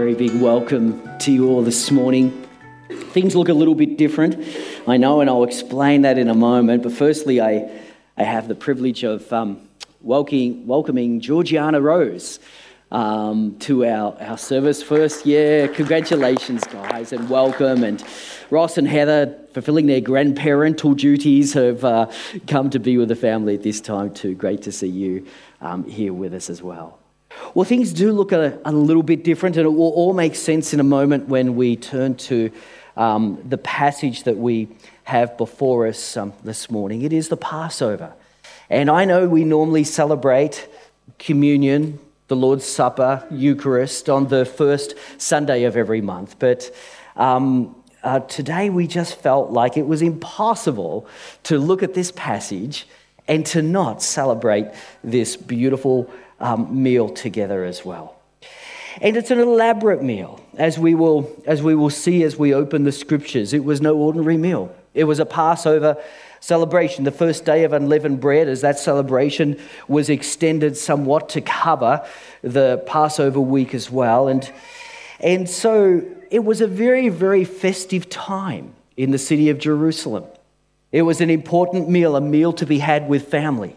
Very big welcome to you all this morning. Things look a little bit different, I know, and I'll explain that in a moment. But firstly, I, I have the privilege of um, welcoming, welcoming Georgiana Rose um, to our, our service first. Yeah, congratulations, guys, and welcome. And Ross and Heather, fulfilling their grandparental duties, have uh, come to be with the family at this time, too. Great to see you um, here with us as well. Well, things do look a, a, little bit different, and it will all make sense in a moment when we turn to um, the passage that we have before us um, this morning. It is the Passover. And I know we normally celebrate communion, the Lord's Supper, Eucharist on the first Sunday of every month, but um, uh, today we just felt like it was impossible to look at this passage and to not celebrate this beautiful um, meal together as well. And it's an elaborate meal, as we, will, as we will see as we open the scriptures. It was no ordinary meal, it was a Passover celebration. The first day of unleavened bread, as that celebration was extended somewhat to cover the Passover week as well. And, and so it was a very, very festive time in the city of Jerusalem. It was an important meal, a meal to be had with family.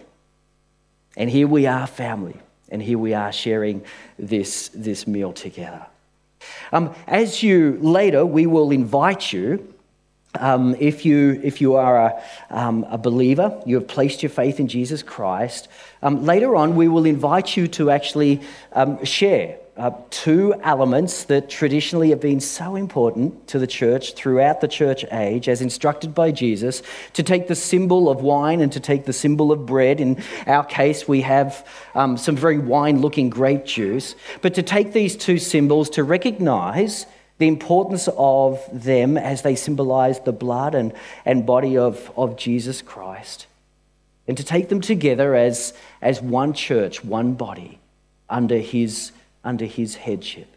And here we are, family. And here we are sharing this, this meal together. Um, as you later, we will invite you. Um, if, you, if you are a, um, a, believer, you have placed your faith in Jesus Christ, um, later on we will invite you to actually um, share uh, two elements that traditionally have been so important to the church throughout the church age, as instructed by Jesus, to take the symbol of wine and to take the symbol of bread. In our case, we have um, some very wine looking grape juice. But to take these two symbols to recognize the importance of them as they symbolize the blood and, and body of, of Jesus Christ, and to take them together as, as one church, one body, under his under his headship.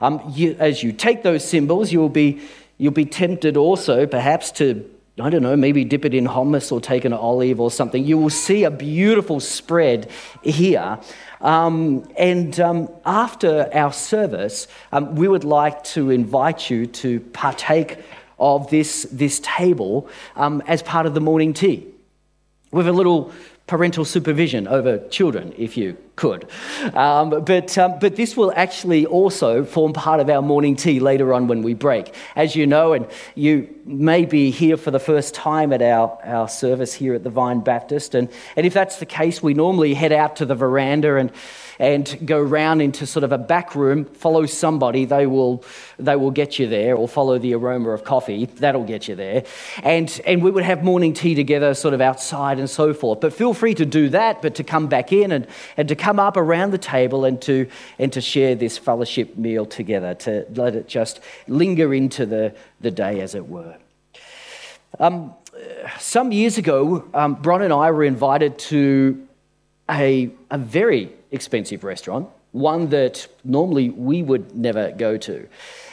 Um, you, as you take those symbols, you'll be, you'll be tempted also, perhaps, to, I don't know, maybe dip it in hummus or take an olive or something. You will see a beautiful spread here. Um, and um, after our service, um, we would like to invite you to partake of this, this table um, as part of the morning tea with a little parental supervision over children, if you could. Um, but, um, but this will actually also form part of our morning tea later on when we break. As you know, and you may be here for the first time at our, our service here at the Vine Baptist, and, and if that's the case, we normally head out to the veranda and and go round into sort of a back room, follow somebody, they will, they will get you there, or follow the aroma of coffee, that'll get you there. And, and we would have morning tea together, sort of outside and so forth. But feel free to do that, but to come back in and, and to come up around the table and to, and to share this fellowship meal together, to let it just linger into the, the day, as it were. Um, some years ago, um, Bron and I were invited to a, a very expensive restaurant, one that normally we would never go to.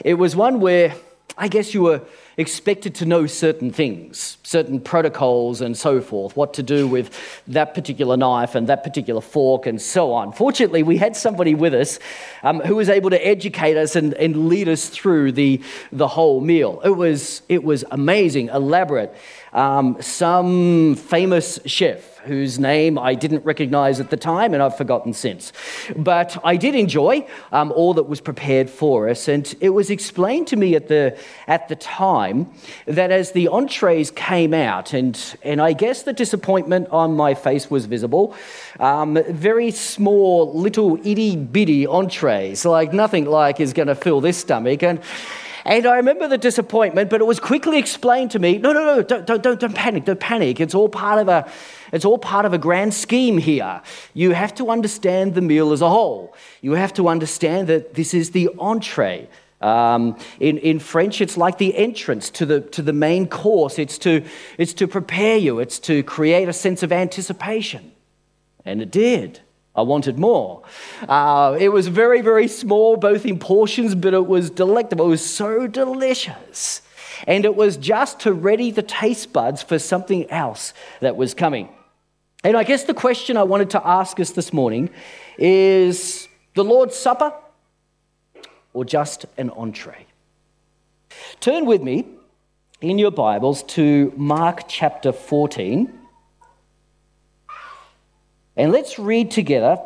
It was one where I guess you were expected to know certain things, certain protocols and so forth, what to do with that particular knife and that particular fork and so on. Fortunately, we had somebody with us um, who was able to educate us and, and lead us through the, the whole meal. It was, it was amazing, elaborate. Um, some famous chef whose name I didn't recognize at the time and I've forgotten since. But I did enjoy um, all that was prepared for us, and it was explained to me at the, at the time that as the entrees came out, and, and I guess the disappointment on my face was visible, um, very small, little itty bitty entrees, like nothing like is going to fill this stomach. And and I remember the disappointment, but it was quickly explained to me no, no, no, don't, don't, don't, don't panic, don't panic. It's all part of a. It's all part of a grand scheme here. You have to understand the meal as a whole. You have to understand that this is the entree. Um, in, in French, it's like the entrance to the, to the main course. It's to, it's to prepare you, it's to create a sense of anticipation. And it did. I wanted more. Uh, it was very, very small, both in portions, but it was delectable. It was so delicious. And it was just to ready the taste buds for something else that was coming. And I guess the question I wanted to ask us this morning is the Lord's Supper, or just an entree. Turn with me in your Bibles to Mark chapter 14. And let's read together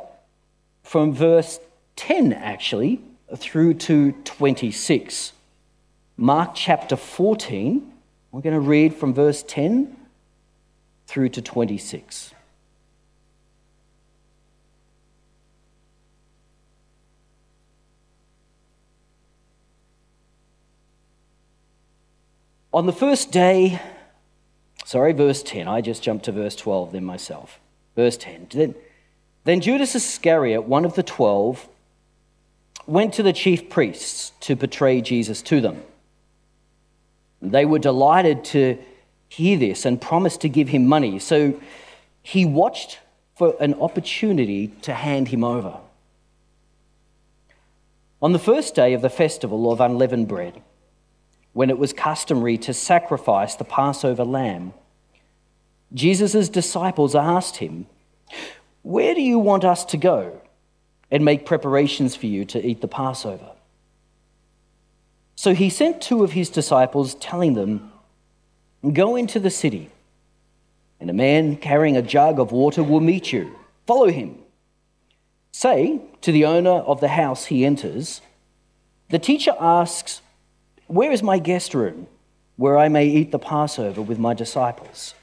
from verse 10, actually, through to 26. Mark chapter 14, we're going to read from verse 10 through to 26. On the first day, sorry, verse 10, I just jumped to verse 12 then myself. Verse 10. Then, then Judas Iscariot, one of the twelve, went to the chief priests to betray Jesus to them. They were delighted to hear this and promised to give him money. So he watched for an opportunity to hand him over. On the first day of the festival of unleavened bread, when it was customary to sacrifice the Passover lamb, Jesus' disciples asked him, Where do you want us to go and make preparations for you to eat the Passover? So he sent two of his disciples, telling them, Go into the city, and a man carrying a jug of water will meet you. Follow him. Say to the owner of the house he enters, The teacher asks, where is my guest room where I may eat the Passover with my disciples?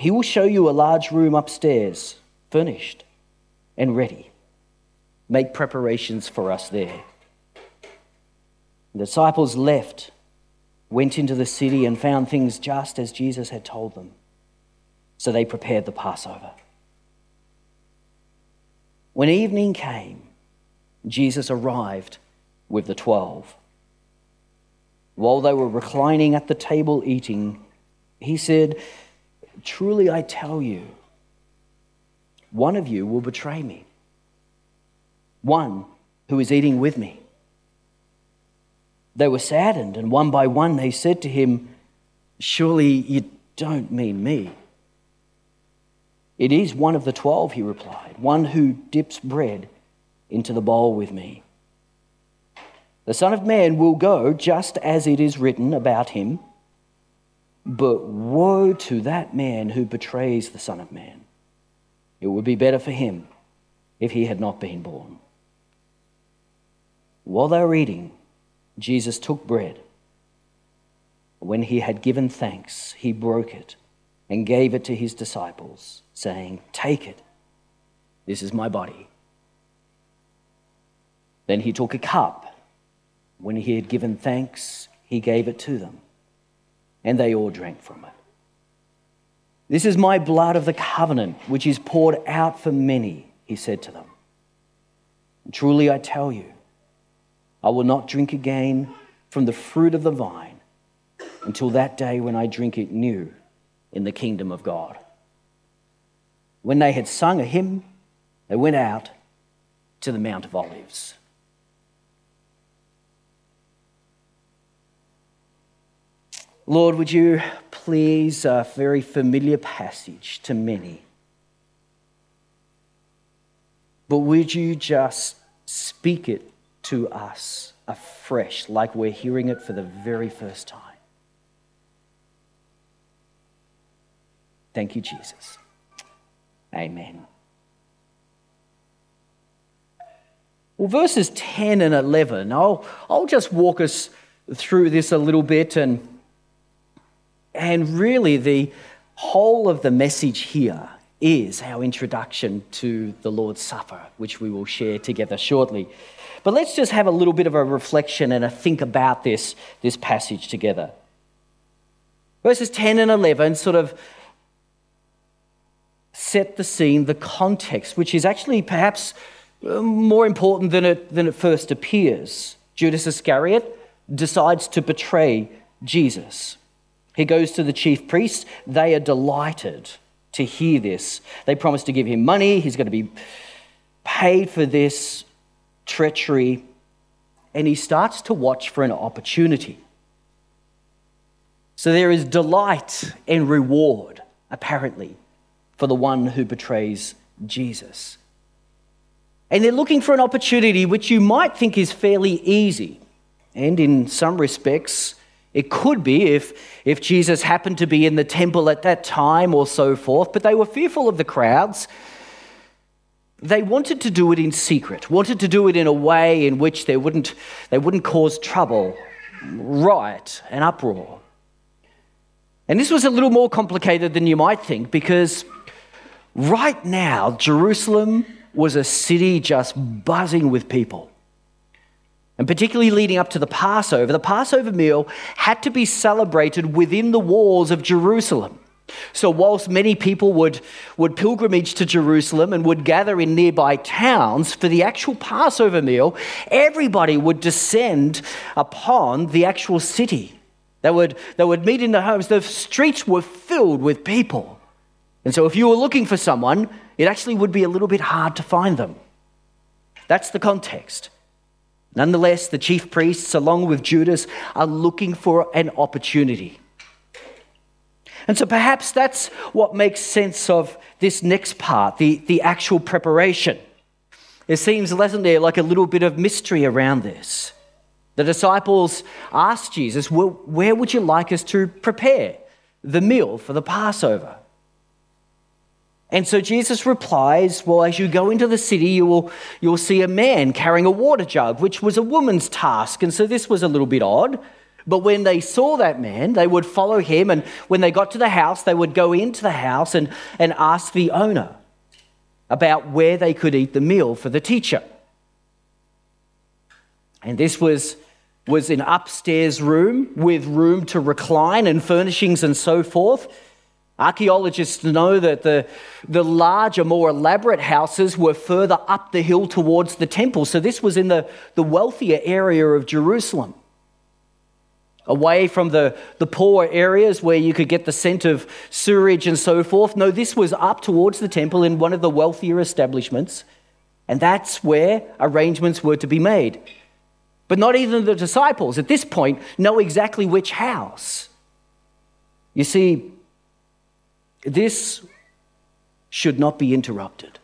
He will show you a large room upstairs, furnished and ready. Make preparations for us there. The disciples left, went into the city, and found things just as Jesus had told them. So they prepared the Passover. When evening came, Jesus arrived with the twelve. While they were reclining at the table eating, he said, Truly I tell you, one of you will betray me, one who is eating with me. They were saddened, and one by one they said to him, Surely you don't mean me. It is one of the twelve, he replied, one who dips bread into the bowl with me. The Son of Man will go just as it is written about him. But woe to that man who betrays the Son of Man. It would be better for him if he had not been born. While they were eating, Jesus took bread. When he had given thanks, he broke it and gave it to his disciples, saying, Take it, this is my body. Then he took a cup when he had given thanks, he gave it to them, and they all drank from it. This is my blood of the covenant, which is poured out for many, he said to them. Truly I tell you, I will not drink again from the fruit of the vine until that day when I drink it new in the kingdom of God. When they had sung a hymn, they went out to the Mount of Olives. Lord, would you please, a very familiar passage to many, but would you just speak it to us afresh, like we're hearing it for the very first time? Thank you, Jesus. Amen. Well, verses 10 and 11, I'll, I'll just walk us through this a little bit and and really, the whole of the message here is our introduction to the Lord's Supper, which we will share together shortly. But let's just have a little bit of a reflection and a think about this, this passage together. Verses 10 and 11 sort of set the scene, the context, which is actually perhaps uh, more important than it, than it first appears. Judas Iscariot decides to betray Jesus. He goes to the chief priests. They are delighted to hear this. They promise to give him money. He's going to be paid for this treachery. And he starts to watch for an opportunity. So there is delight and reward, apparently, for the one who betrays Jesus. And they're looking for an opportunity which you might think is fairly easy. And in some respects, it could be if, if Jesus happened to be in the temple at that time or so forth, but they were fearful of the crowds. They wanted to do it in secret, wanted to do it in a way in which they wouldn't, they wouldn't cause trouble, riot, and uproar. And this was a little more complicated than you might think because right now, Jerusalem was a city just buzzing with people. And particularly leading up to the Passover, the Passover meal had to be celebrated within the walls of Jerusalem. So, whilst many people would, would pilgrimage to Jerusalem and would gather in nearby towns for the actual Passover meal, everybody would descend upon the actual city. They would, they would meet in the homes. The streets were filled with people. And so, if you were looking for someone, it actually would be a little bit hard to find them. That's the context. Nonetheless, the chief priests, along with Judas, are looking for an opportunity. And so perhaps that's what makes sense of this next part, the, the actual preparation. It seems, doesn't there, like a little bit of mystery around this. The disciples asked Jesus, well, Where would you like us to prepare the meal for the Passover? And so Jesus replies, Well, as you go into the city, you will, you will see a man carrying a water jug, which was a woman's task. And so this was a little bit odd. But when they saw that man, they would follow him. And when they got to the house, they would go into the house and, and ask the owner about where they could eat the meal for the teacher. And this was, was an upstairs room with room to recline and furnishings and so forth. Archaeologists know that the, the larger, more elaborate houses were further up the hill towards the temple. So this was in the, the wealthier area of Jerusalem. Away from the, the poor areas where you could get the scent of sewage and so forth. No, this was up towards the temple in one of the wealthier establishments. And that's where arrangements were to be made. But not even the disciples at this point know exactly which house. You see, this should not be interrupted.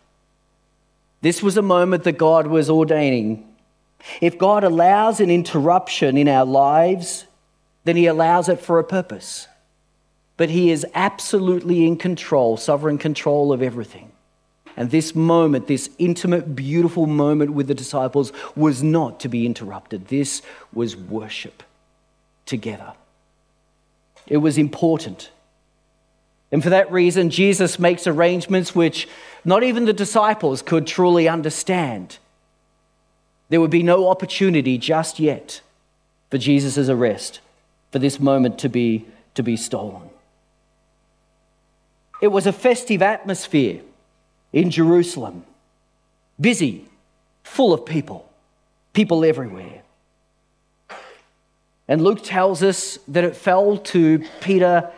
This was a moment that God was ordaining. If God allows an interruption in our lives, then He allows it for a purpose. But He is absolutely in control, sovereign control of everything. And this moment, this intimate, beautiful moment with the disciples, was not to be interrupted. This was worship together. It was important. And for that reason, Jesus makes arrangements which not even the disciples could truly understand. There would be no opportunity just yet for Jesus' arrest, for this moment to be, to be stolen. It was a festive atmosphere in Jerusalem, busy, full of people, people everywhere. And Luke tells us that it fell to Peter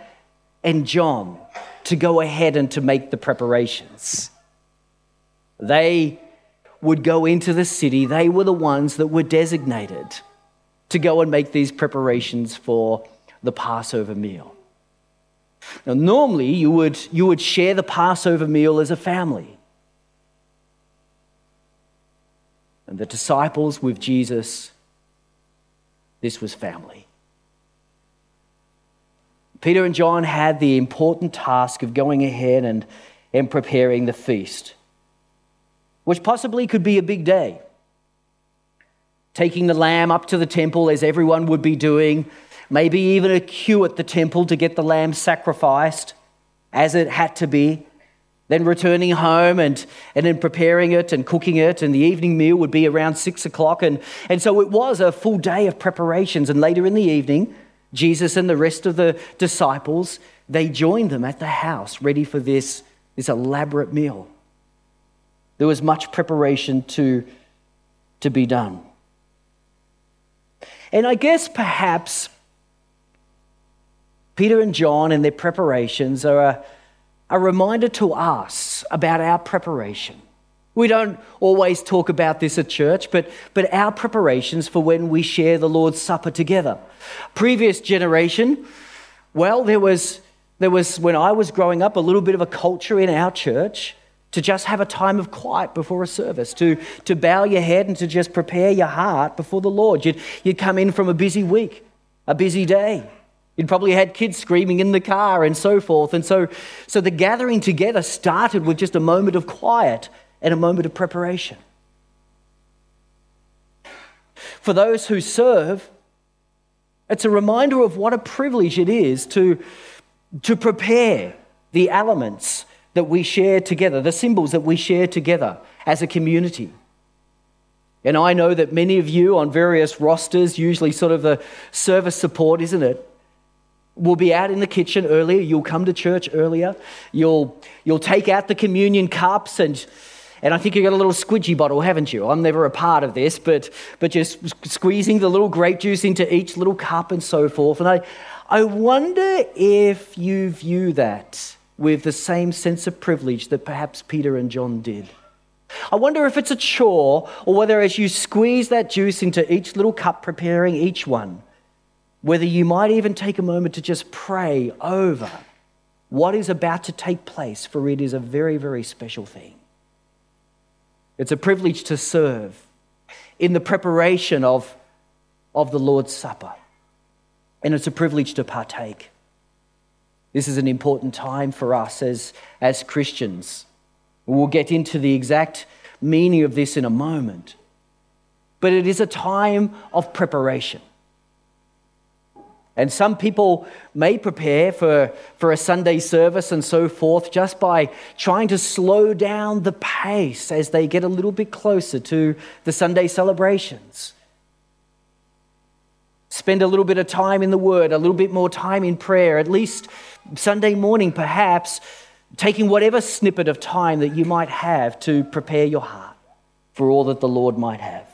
and John to go ahead and to make the preparations. They would go into the city, they were the ones that were designated to go and make these preparations for the Passover meal. Now, normally you would, you would share the Passover meal as a family. And the disciples with Jesus, this was family. Peter and John had the important task of going ahead and, and preparing the feast, which possibly could be a big day. Taking the lamb up to the temple, as everyone would be doing, maybe even a queue at the temple to get the lamb sacrificed as it had to be. Then returning home and, and then preparing it and cooking it, and the evening meal would be around six o'clock. And, and so it was a full day of preparations. And later in the evening, Jesus and the rest of the disciples, they joined them at the house, ready for this, this elaborate meal. There was much preparation to, to be done. And I guess perhaps Peter and John and their preparations are a, a reminder to us about our preparation. We don't always talk about this at church, but, but our preparations for when we share the Lord's Supper together. Previous generation, well, there was, there was, when I was growing up, a little bit of a culture in our church to just have a time of quiet before a service, to, to bow your head and to just prepare your heart before the Lord. You'd, you'd come in from a busy week, a busy day. You'd probably had kids screaming in the car and so forth. And so, so the gathering together started with just a moment of quiet and a moment of preparation. For those who serve, it's a reminder of what a privilege it is to, to prepare the elements that we share together, the symbols that we share together as a community. And I know that many of you on various rosters, usually sort of the service support, isn't it? Will be out in the kitchen earlier. You'll come to church earlier. You'll, you'll take out the communion cups and and I think you've got a little squidgy bottle, haven't you? I'm never a part of this, but, but just squeezing the little grape juice into each little cup and so forth. And I, I wonder if you view that with the same sense of privilege that perhaps Peter and John did. I wonder if it's a chore or whether as you squeeze that juice into each little cup, preparing each one, whether you might even take a moment to just pray over what is about to take place, for it is a very, very special thing. It's a privilege to serve in the preparation of, of the Lord's Supper, and it's a privilege to partake. This is an important time for us as, as Christians. We'll get into the exact meaning of this in a moment. But it is a time of preparation. And some people may prepare for, for a Sunday service and so forth just by trying to slow down the pace as they get a little bit closer to the Sunday celebrations. Spend a little bit of time in the Word, a little bit more time in prayer, at least Sunday morning, perhaps, taking whatever snippet of time that you might have to prepare your heart for all that the Lord might have.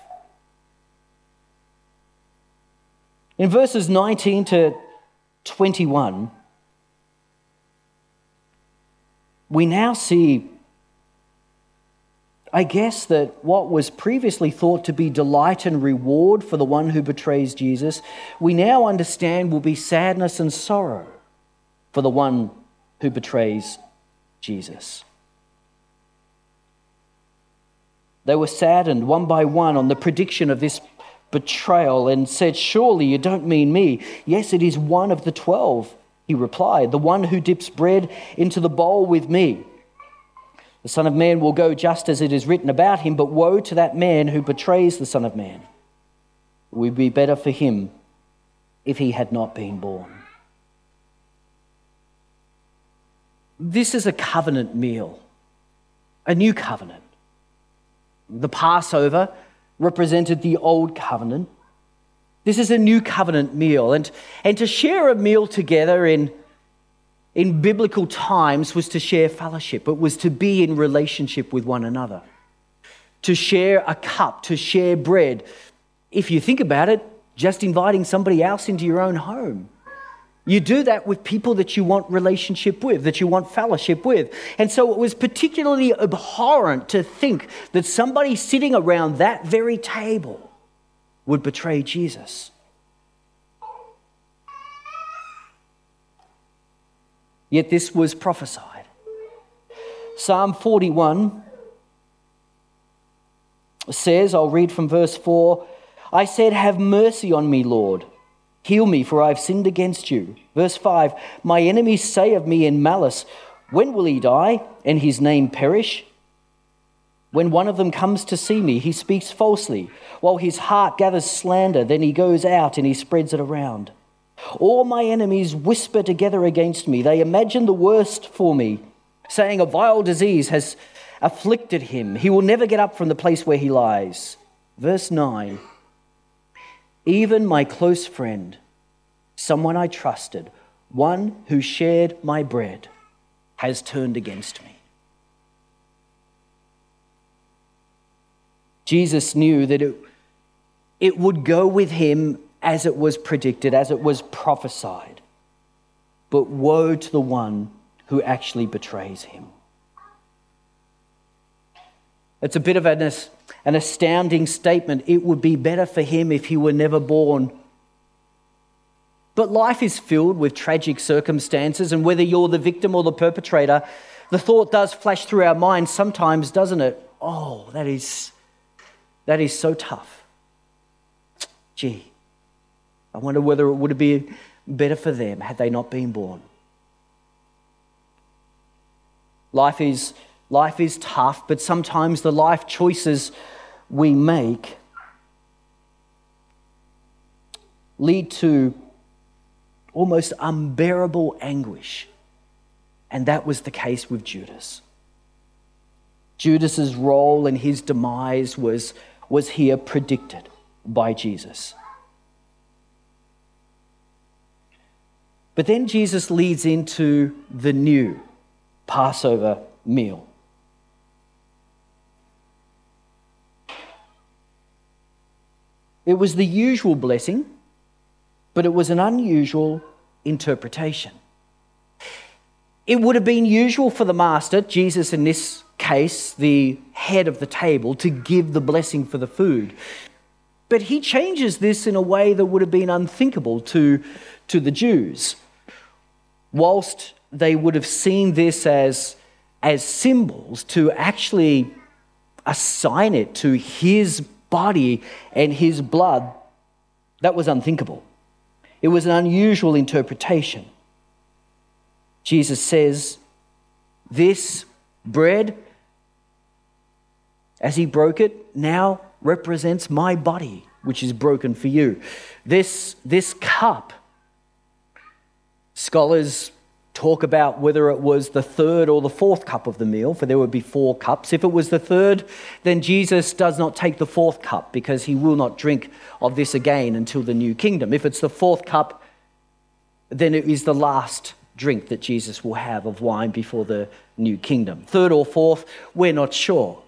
In verses 19 to 21, we now see, I guess, that what was previously thought to be delight and reward for the one who betrays Jesus, we now understand will be sadness and sorrow for the one who betrays Jesus. They were saddened one by one on the prediction of this betrayal and said, Surely you don't mean me. Yes, it is one of the twelve, he replied, the one who dips bread into the bowl with me. The Son of Man will go just as it is written about him, but woe to that man who betrays the Son of Man. It would be better for him if he had not been born. This is a covenant meal, a new covenant. The Passover represented the old covenant. This is a new covenant meal. And, and to share a meal together in, in biblical times was to share fellowship, it was to be in relationship with one another, to share a cup, to share bread. If you think about it, just inviting somebody else into your own home. You do that with people that you want relationship with, that you want fellowship with. And so it was particularly abhorrent to think that somebody sitting around that very table would betray Jesus. Yet this was prophesied. Psalm 41 says, I'll read from verse 4 I said, Have mercy on me, Lord Heal me, for I have sinned against you. Verse 5 My enemies say of me in malice, When will he die and his name perish? When one of them comes to see me, he speaks falsely. While his heart gathers slander, then he goes out and he spreads it around. All my enemies whisper together against me. They imagine the worst for me, saying, A vile disease has afflicted him. He will never get up from the place where he lies. Verse 9 even my close friend, someone I trusted, one who shared my bread, has turned against me. Jesus knew that it, it would go with him as it was predicted, as it was prophesied. But woe to the one who actually betrays him. It's a bit of an an astounding statement. It would be better for him if he were never born. But life is filled with tragic circumstances, and whether you're the victim or the perpetrator, the thought does flash through our minds sometimes, doesn't it? Oh, that is, that is so tough. Gee, I wonder whether it would have been better for them had they not been born. Life is, life is tough, but sometimes the life choices we make lead to almost unbearable anguish. And that was the case with Judas. Judas's role and his demise was, was here predicted by Jesus. But then Jesus leads into the new Passover meal. It was the usual blessing, but it was an unusual interpretation. It would have been usual for the master, Jesus in this case, the head of the table, to give the blessing for the food. But he changes this in a way that would have been unthinkable to, to the Jews. Whilst they would have seen this as, as symbols, to actually assign it to his body and his blood, that was unthinkable. It was an unusual interpretation. Jesus says, This bread, as he broke it, now represents my body, which is broken for you. This, this cup, scholars talk about whether it was the third or the fourth cup of the meal, for there would be four cups. If it was the third, then Jesus does not take the fourth cup because he will not drink of this again until the new kingdom. If it's the fourth cup, then it is the last drink that Jesus will have of wine before the new kingdom. Third or fourth, we're not sure,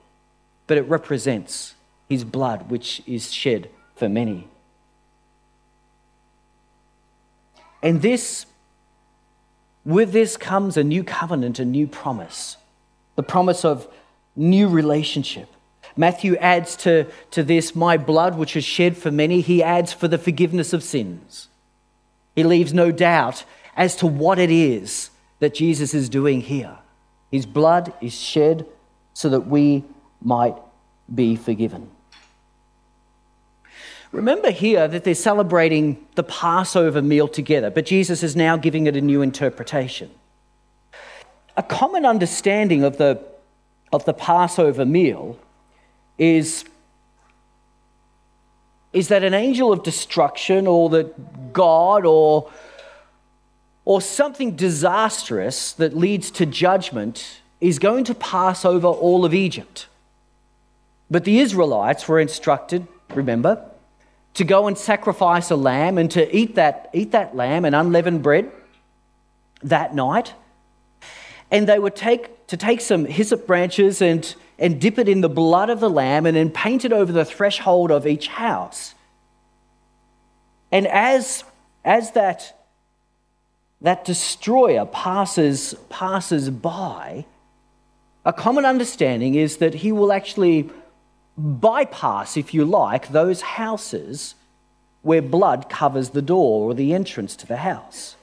but it represents his blood, which is shed for many. And this, with this comes a new covenant, a new promise, the promise of new relationship. Matthew adds to, to this, my blood, which is shed for many, he adds for the forgiveness of sins. He leaves no doubt as to what it is that Jesus is doing here. His blood is shed so that we might be forgiven. Remember here that they're celebrating the Passover meal together, but Jesus is now giving it a new interpretation. A common understanding of the, of the Passover meal is, is that an angel of destruction or that God or or something disastrous that leads to judgment is going to pass over all of Egypt. But the Israelites were instructed, remember, to go and sacrifice a lamb and to eat that, eat that lamb and unleavened bread that night. And they would take to take some hyssop branches and, and dip it in the blood of the lamb and then paint it over the threshold of each house. And as, as that that destroyer passes, passes by, a common understanding is that he will actually bypass, if you like, those houses where blood covers the door or the entrance to the house.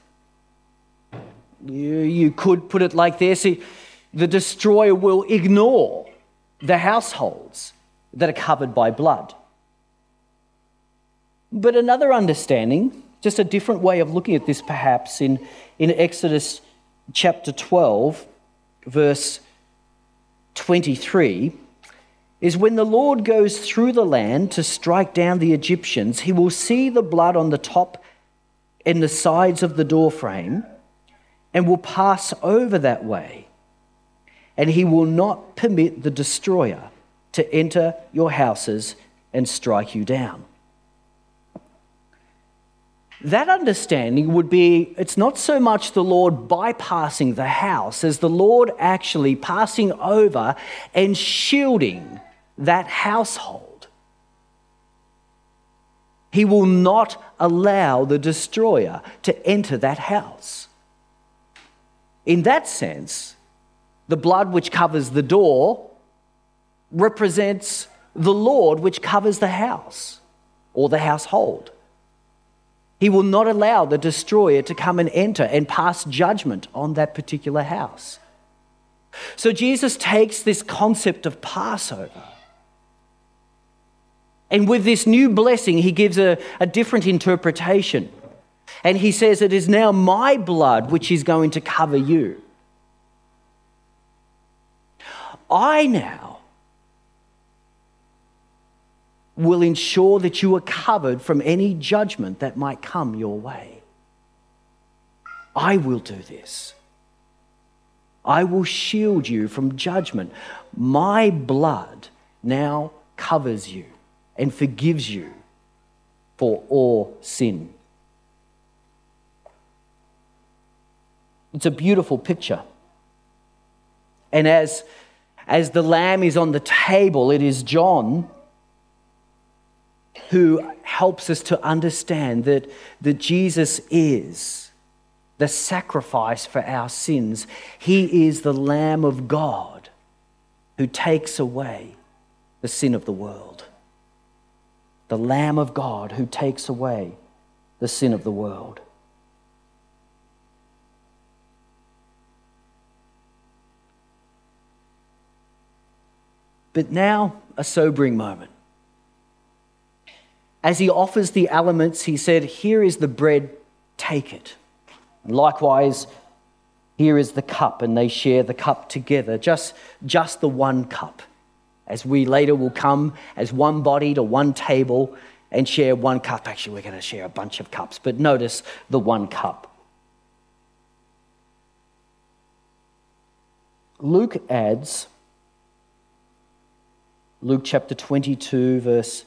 You, you could put it like this the destroyer will ignore the households that are covered by blood. But another understanding just a different way of looking at this, perhaps, in, in Exodus chapter 12, verse 23, is when the Lord goes through the land to strike down the Egyptians, he will see the blood on the top and the sides of the doorframe and will pass over that way. And he will not permit the destroyer to enter your houses and strike you down that understanding would be it's not so much the Lord bypassing the house as the Lord actually passing over and shielding that household. He will not allow the destroyer to enter that house. In that sense, the blood which covers the door represents the Lord which covers the house or the household. He will not allow the destroyer to come and enter and pass judgment on that particular house. So Jesus takes this concept of Passover. And with this new blessing, he gives a, a different interpretation. And he says, It is now my blood which is going to cover you. I now will ensure that you are covered from any judgment that might come your way. I will do this. I will shield you from judgment. My blood now covers you and forgives you for all sin. It's a beautiful picture. And as, as the lamb is on the table, it is John who helps us to understand that, that Jesus is the sacrifice for our sins. He is the Lamb of God who takes away the sin of the world. The Lamb of God who takes away the sin of the world. But now, a sobering moment. As he offers the elements, he said, Here is the bread, take it. Likewise, here is the cup, and they share the cup together, just, just the one cup. As we later will come as one body to one table and share one cup. Actually, we're going to share a bunch of cups, but notice the one cup. Luke adds, Luke chapter 22, verse,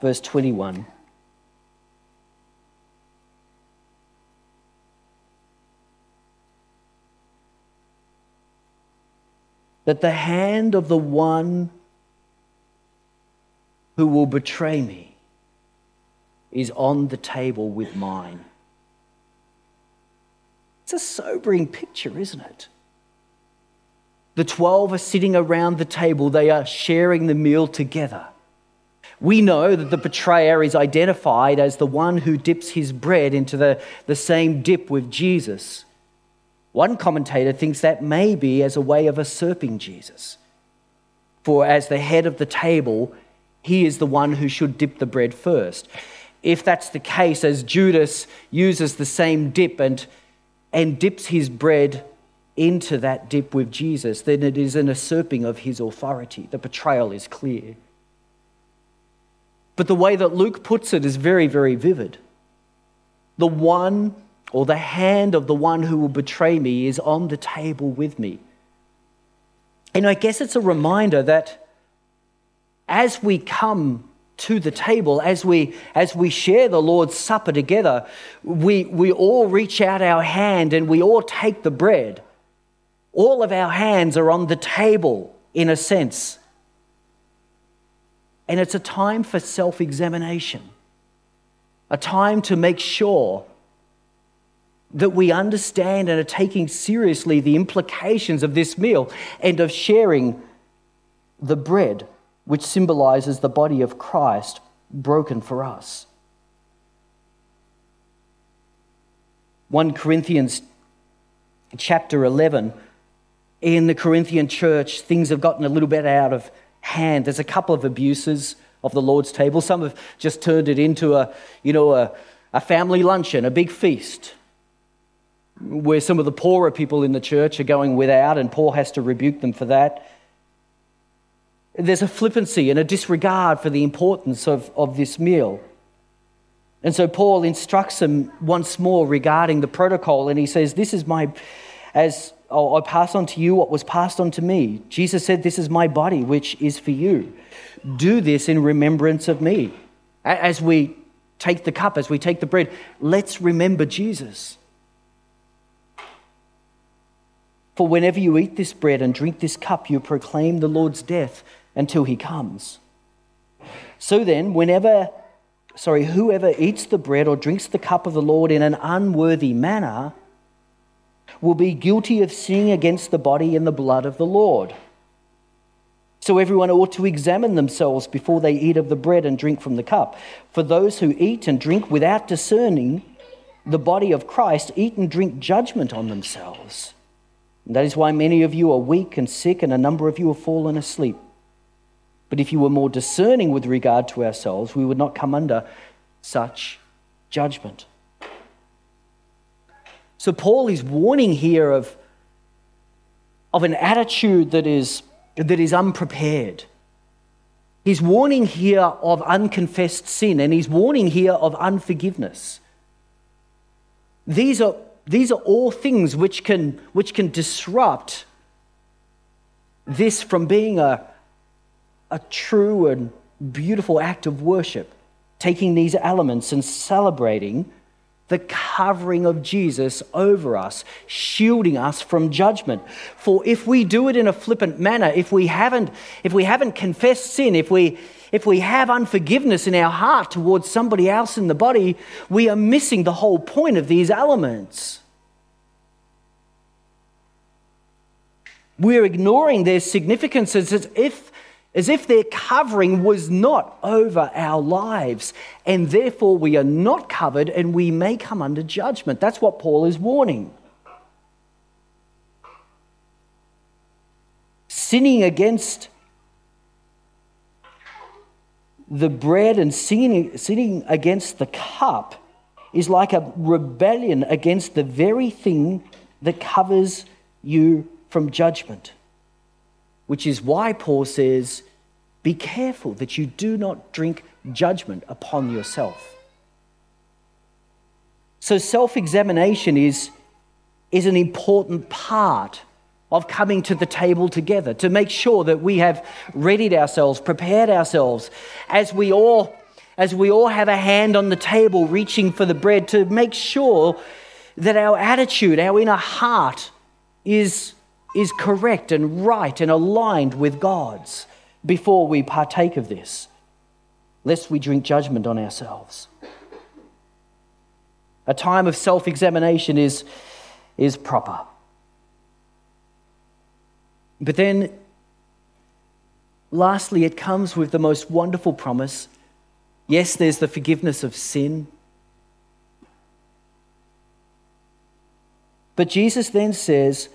verse 21. That the hand of the one who will betray me is on the table with mine. It's a sobering picture, isn't it? The 12 are sitting around the table, they are sharing the meal together. We know that the betrayer is identified as the one who dips his bread into the, the same dip with Jesus. One commentator thinks that may be as a way of usurping Jesus. For as the head of the table, he is the one who should dip the bread first. If that's the case, as Judas uses the same dip and, and dips his bread into that dip with Jesus, then it is an usurping of his authority. The betrayal is clear. But the way that Luke puts it is very, very vivid. The one or the hand of the one who will betray me is on the table with me. And I guess it's a reminder that as we come to the table, as we, as we share the Lord's Supper together, we, we all reach out our hand and we all take the bread. All of our hands are on the table, in a sense. And it's a time for self examination, a time to make sure that we understand and are taking seriously the implications of this meal and of sharing the bread, which symbolizes the body of Christ broken for us. 1 Corinthians chapter 11. In the Corinthian church, things have gotten a little bit out of hand. There's a couple of abuses of the Lord's table. Some have just turned it into a, you know, a, a family luncheon, a big feast where some of the poorer people in the church are going without, and Paul has to rebuke them for that. There's a flippancy and a disregard for the importance of, of this meal. And so Paul instructs them once more regarding the protocol, and he says, This is my, as I pass on to you what was passed on to me. Jesus said, This is my body, which is for you. Do this in remembrance of me. As we take the cup, as we take the bread, let's remember Jesus. For whenever you eat this bread and drink this cup, you proclaim the Lord's death until he comes. So then, whenever, sorry, whoever eats the bread or drinks the cup of the Lord in an unworthy manner will be guilty of sinning against the body and the blood of the Lord. So everyone ought to examine themselves before they eat of the bread and drink from the cup. For those who eat and drink without discerning the body of Christ eat and drink judgment on themselves. And that is why many of you are weak and sick, and a number of you have fallen asleep. But if you were more discerning with regard to ourselves, we would not come under such judgment. So, Paul is warning here of, of an attitude that is, that is unprepared. He's warning here of unconfessed sin, and he's warning here of unforgiveness. These are, these are all things which can, which can disrupt this from being a, a true and beautiful act of worship, taking these elements and celebrating the covering of Jesus over us, shielding us from judgment. For if we do it in a flippant manner, if we haven't, if we haven't confessed sin, if we, if we have unforgiveness in our heart towards somebody else in the body, we are missing the whole point of these elements. We're ignoring their significance as if as if their covering was not over our lives, and therefore we are not covered and we may come under judgment. That's what Paul is warning. Sinning against the bread and sinning, sinning against the cup is like a rebellion against the very thing that covers you from judgment which is why Paul says, Be careful that you do not drink judgment upon yourself. So, self examination is, is an important part of coming to the table together to make sure that we have readied ourselves, prepared ourselves as we all as we all have a hand on the table reaching for the bread to make sure that our attitude, our inner heart is is correct and right and aligned with God's before we partake of this, lest we drink judgment on ourselves. A time of self examination is, is proper. But then, lastly, it comes with the most wonderful promise. Yes, there's the forgiveness of sin. But Jesus then says,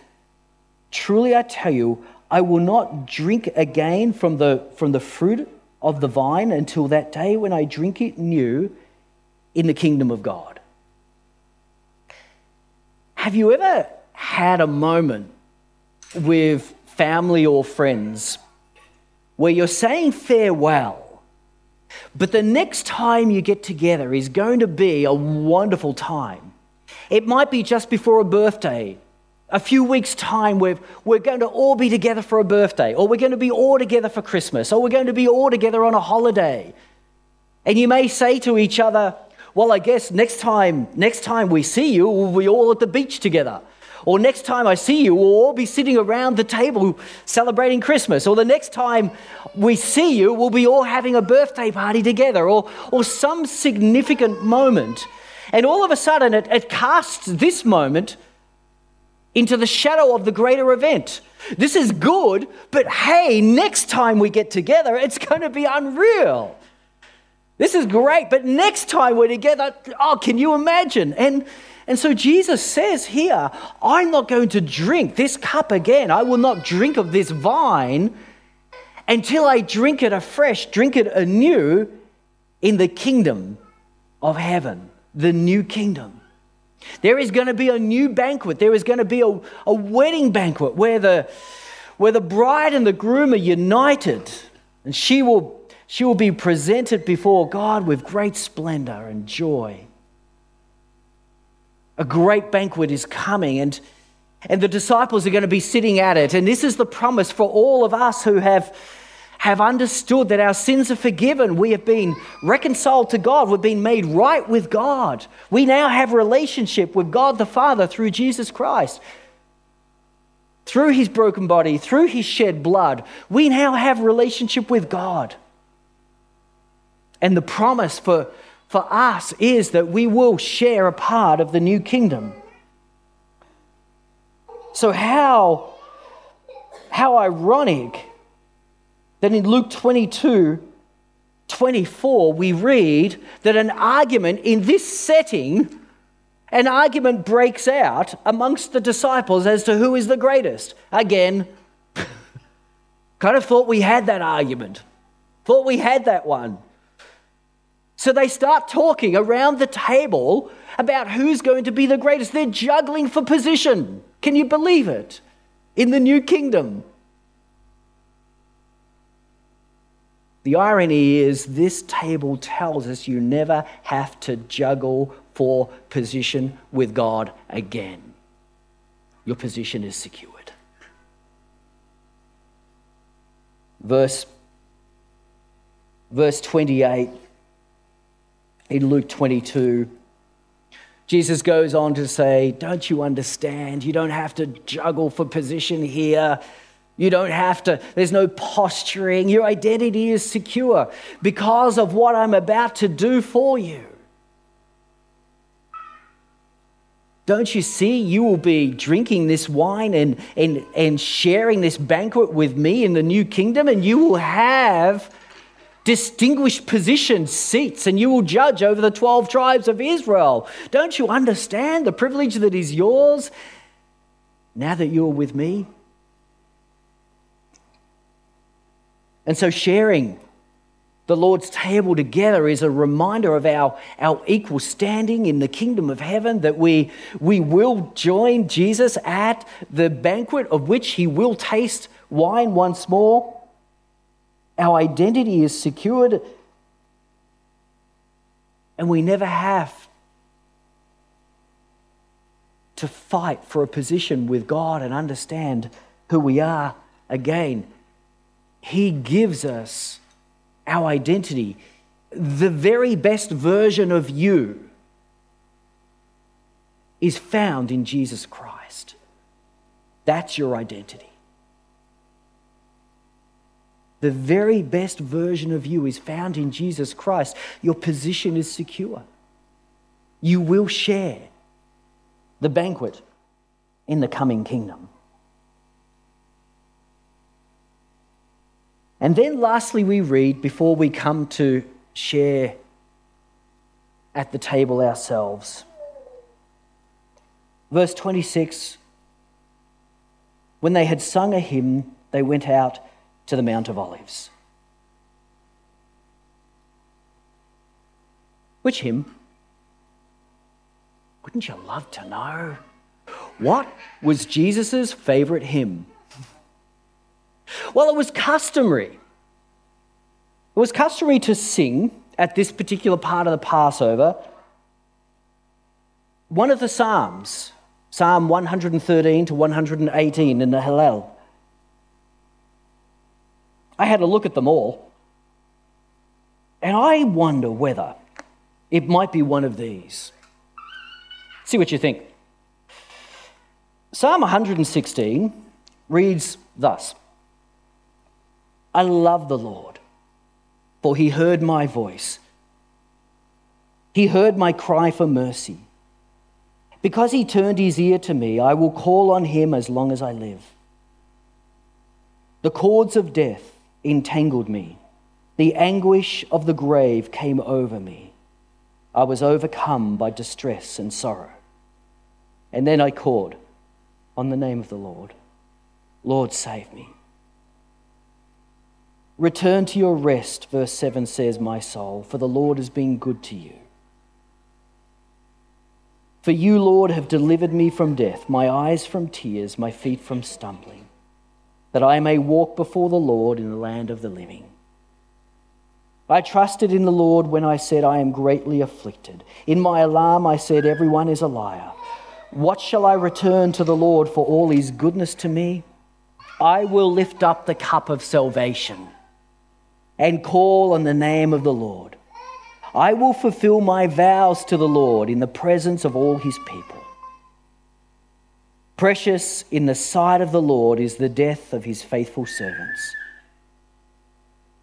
Truly I tell you, I will not drink again from the, from the fruit of the vine until that day when I drink it new in the kingdom of God. Have you ever had a moment with family or friends where you're saying farewell, but the next time you get together is going to be a wonderful time? It might be just before a birthday a few weeks' time, we're, we're going to all be together for a birthday, or we're going to be all together for Christmas, or we're going to be all together on a holiday. And you may say to each other, well, I guess next time, next time we see you, we'll be all at the beach together. Or next time I see you, we'll all be sitting around the table celebrating Christmas. Or the next time we see you, we'll be all having a birthday party together. Or, or some significant moment. And all of a sudden, it, it casts this moment into the shadow of the greater event. This is good, but hey, next time we get together, it's going to be unreal. This is great, but next time we're together, oh, can you imagine? And, and so Jesus says here, I'm not going to drink this cup again. I will not drink of this vine until I drink it afresh, drink it anew in the kingdom of heaven, the new kingdom. There is going to be a new banquet. There is going to be a, a wedding banquet where the, where the bride and the groom are united. And she will, she will be presented before God with great splendor and joy. A great banquet is coming, and, and the disciples are going to be sitting at it. And this is the promise for all of us who have have understood that our sins are forgiven. We have been reconciled to God. We've been made right with God. We now have relationship with God the Father through Jesus Christ. Through his broken body, through his shed blood, we now have relationship with God. And the promise for, for us is that we will share a part of the new kingdom. So, how, how ironic that in Luke 22 24, we read that an argument in this setting, an argument breaks out amongst the disciples as to who is the greatest. Again, kind of thought we had that argument, thought we had that one. So they start talking around the table about who's going to be the greatest. They're juggling for position. Can you believe it? In the new kingdom. The irony is, this table tells us you never have to juggle for position with God again. Your position is secured. Verse, verse 28 in Luke 22. Jesus goes on to say, Don't you understand? You don't have to juggle for position here. You don't have to, there's no posturing. Your identity is secure because of what I'm about to do for you. Don't you see? You will be drinking this wine and, and, and sharing this banquet with me in the new kingdom, and you will have distinguished positions, seats, and you will judge over the 12 tribes of Israel. Don't you understand the privilege that is yours now that you're with me? And so, sharing the Lord's table together is a reminder of our, our equal standing in the kingdom of heaven, that we, we will join Jesus at the banquet of which he will taste wine once more. Our identity is secured, and we never have to fight for a position with God and understand who we are again. He gives us our identity, the very best version of you is found in Jesus Christ. That's your identity. The very best version of you is found in Jesus Christ. Your position is secure. You will share the banquet in the coming kingdom. And then, lastly, we read before we come to share at the table ourselves. Verse 26 When they had sung a hymn, they went out to the Mount of Olives. Which hymn? Wouldn't you love to know? What was Jesus' favourite hymn? Well, it was customary. It was customary to sing at this particular part of the Passover one of the Psalms, Psalm 113 to 118 in the Hallel. I had a look at them all, and I wonder whether it might be one of these. See what you think. Psalm 116 reads thus I love the Lord, for he heard my voice. He heard my cry for mercy. Because he turned his ear to me, I will call on him as long as I live. The cords of death entangled me, the anguish of the grave came over me. I was overcome by distress and sorrow. And then I called on the name of the Lord Lord, save me. Return to your rest, verse 7 says, My soul, for the Lord has been good to you. For you, Lord, have delivered me from death, my eyes from tears, my feet from stumbling, that I may walk before the Lord in the land of the living. I trusted in the Lord when I said, I am greatly afflicted. In my alarm, I said, Everyone is a liar. What shall I return to the Lord for all his goodness to me? I will lift up the cup of salvation and call on the name of the Lord. I will fulfill my vows to the Lord in the presence of all his people. Precious in the sight of the Lord is the death of his faithful servants.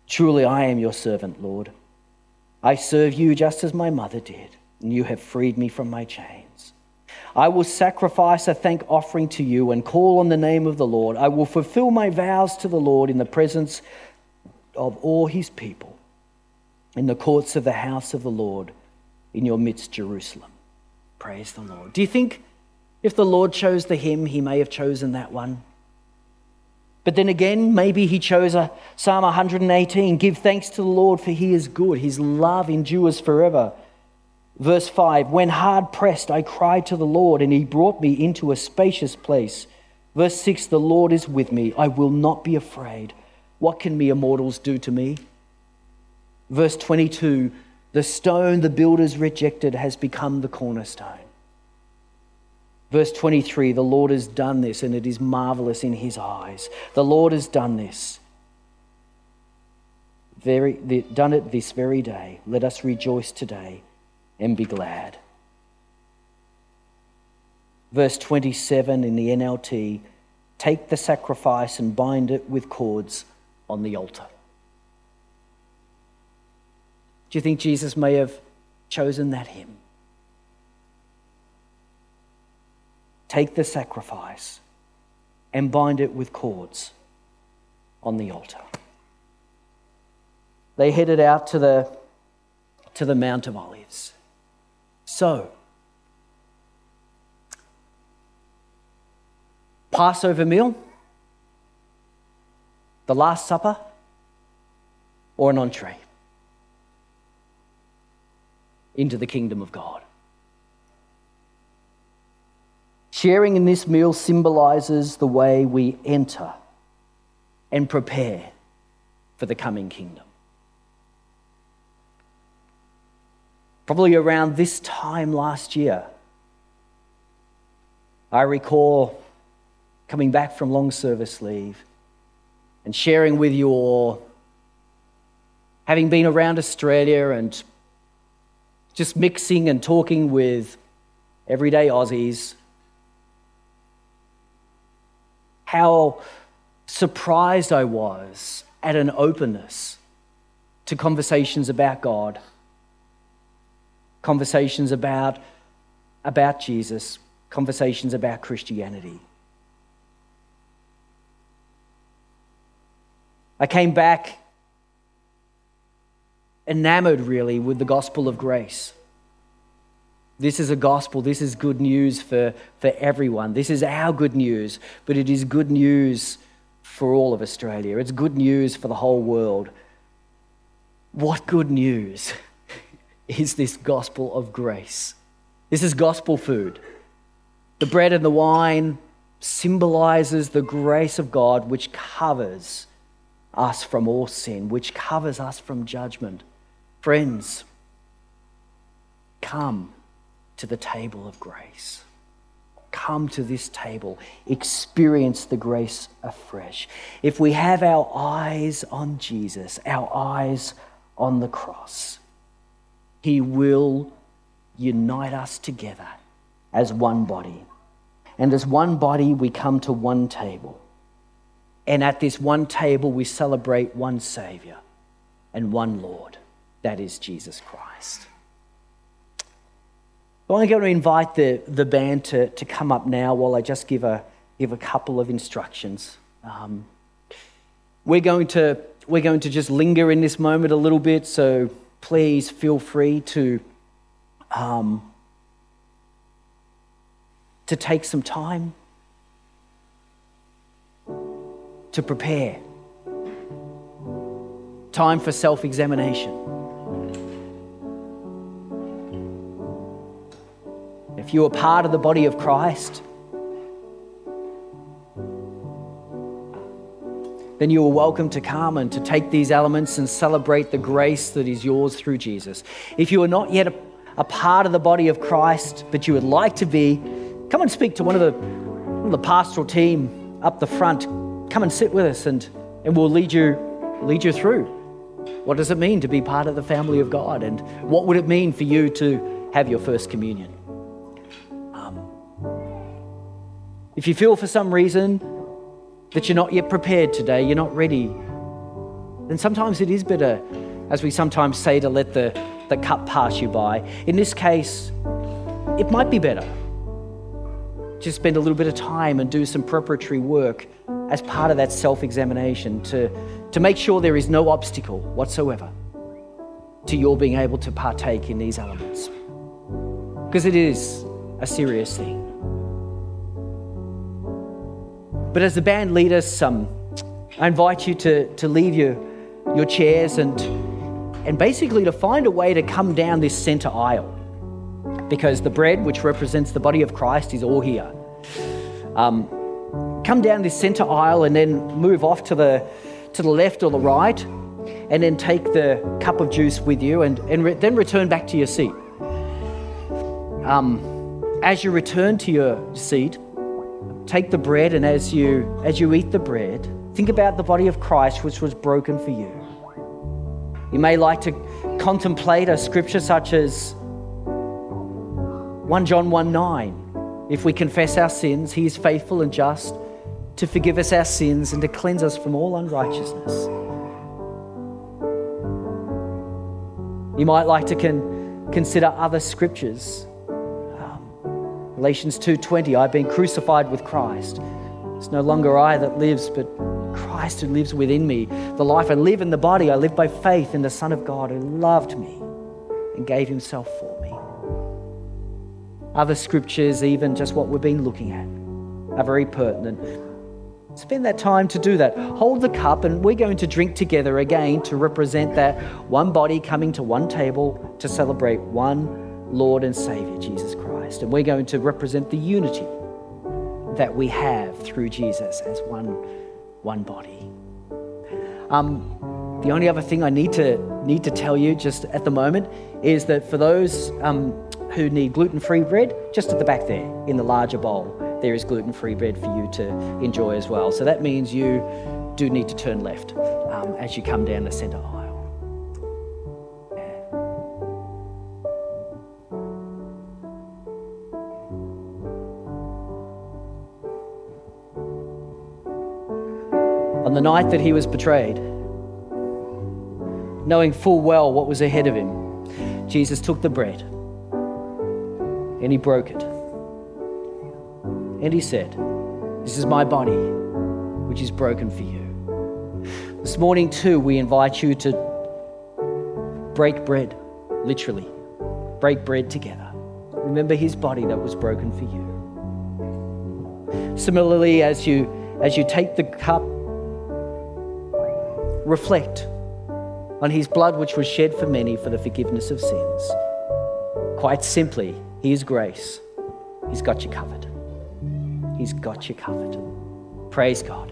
Truly, I am your servant, Lord. I serve you just as my mother did, and you have freed me from my chains. I will sacrifice a thank offering to you and call on the name of the Lord. I will fulfill my vows to the Lord in the presence of all his people in the courts of the house of the Lord in your midst, Jerusalem. Praise the Lord. Do you think if the Lord chose the hymn, he may have chosen that one? But then again, maybe he chose a Psalm 118 Give thanks to the Lord, for he is good. His love endures forever. Verse 5 When hard pressed, I cried to the Lord, and he brought me into a spacious place. Verse 6 The Lord is with me. I will not be afraid. What can mere mortals do to me? Verse 22 The stone the builders rejected has become the cornerstone. Verse 23 The Lord has done this, and it is marvelous in his eyes. The Lord has done this. Very, done it this very day. Let us rejoice today and be glad. Verse 27 in the NLT Take the sacrifice and bind it with cords on the altar. Do you think Jesus may have chosen that hymn? Take the sacrifice and bind it with cords on the altar. They headed out to the, to the Mount of Olives. So, Passover meal, the Last Supper, or an entree into the kingdom of God. Sharing in this meal symbolizes the way we enter and prepare for the coming kingdom. Probably around this time last year, I recall coming back from long service leave and sharing with you all, having been around Australia and just mixing and talking with everyday Aussies how surprised I was at an openness to conversations about God, conversations about, about Jesus, conversations about Christianity. I came back enamored really with the gospel of grace. This is a gospel. This is good news for, for everyone. This is our good news, but it is good news for all of Australia. It's good news for the whole world. What good news is this gospel of grace? This is gospel food. The bread and the wine symbolizes the grace of God which covers us from all sin, which covers us from judgment. Friends, come to the table of grace. Come to this table, experience the grace afresh. If we have our eyes on Jesus, our eyes on the cross, He will unite us together as one body. And as one body, we come to one table. And at this one table, we celebrate one Savior and one Lord. That is Jesus Christ. I'm going to invite the, the band to, to come up now while I just give a, give a couple of instructions. Um, we're, going to, we're going to just linger in this moment a little bit, so please feel free to, um, to take some time to prepare, time for self examination. You are part of the body of Christ, then you are welcome to come and to take these elements and celebrate the grace that is yours through Jesus. If you are not yet a, a part of the body of Christ, but you would like to be, come and speak to one of the, one of the pastoral team up the front. Come and sit with us and, and we'll lead you, lead you through. What does it mean to be part of the family of God? And what would it mean for you to have your first communion? If you feel for some reason that you're not yet prepared today, you're not ready, then sometimes it is better, as we sometimes say, to let the, the cup pass you by. In this case, it might be better to spend a little bit of time and do some preparatory work as part of that self examination to, to make sure there is no obstacle whatsoever to your being able to partake in these elements. Because it is a serious thing. But as the band lead us, um, I invite you to, to leave your, your chairs and, and basically to find a way to come down this center aisle. Because the bread, which represents the body of Christ, is all here. Um, come down this center aisle and then move off to the, to the left or the right, and then take the cup of juice with you and, and re- then return back to your seat. Um, as you return to your seat, take the bread, and as you, as you eat the bread, think about the body of Christ which was broken for you. You may like to contemplate a scripture such as 1 John 1 9. If we confess our sins, he is faithful and just to forgive us our sins and to cleanse us from all unrighteousness. You might like to con- consider other scriptures. Galatians 2:20, I've been crucified with Christ. It's no longer I that lives, but Christ who lives within me. The life I live in the body, I live by faith in the Son of God who loved me and gave himself for me. Other scriptures, even just what we've been looking at, are very pertinent. Spend that time to do that. Hold the cup, and we're going to drink together again to represent that one body coming to one table to celebrate one Lord and Savior, Jesus Christ. And we're going to represent the unity that we have through Jesus as one, one body. Um, the only other thing I need to need to tell you just at the moment is that for those um, who need gluten-free bread, just at the back there in the larger bowl, there is gluten free bread for you to enjoy as well. So that means you do need to turn left um, as you come down the centre aisle. Night that he was betrayed, knowing full well what was ahead of him, Jesus took the bread and he broke it. And he said, This is my body, which is broken for you. This morning, too, we invite you to break bread, literally. Break bread together. Remember his body that was broken for you. Similarly, as you, as you take the cup, reflect on his blood which was shed for many for the forgiveness of sins. Quite simply, his grace. He's got you covered. He's got you covered. Praise God.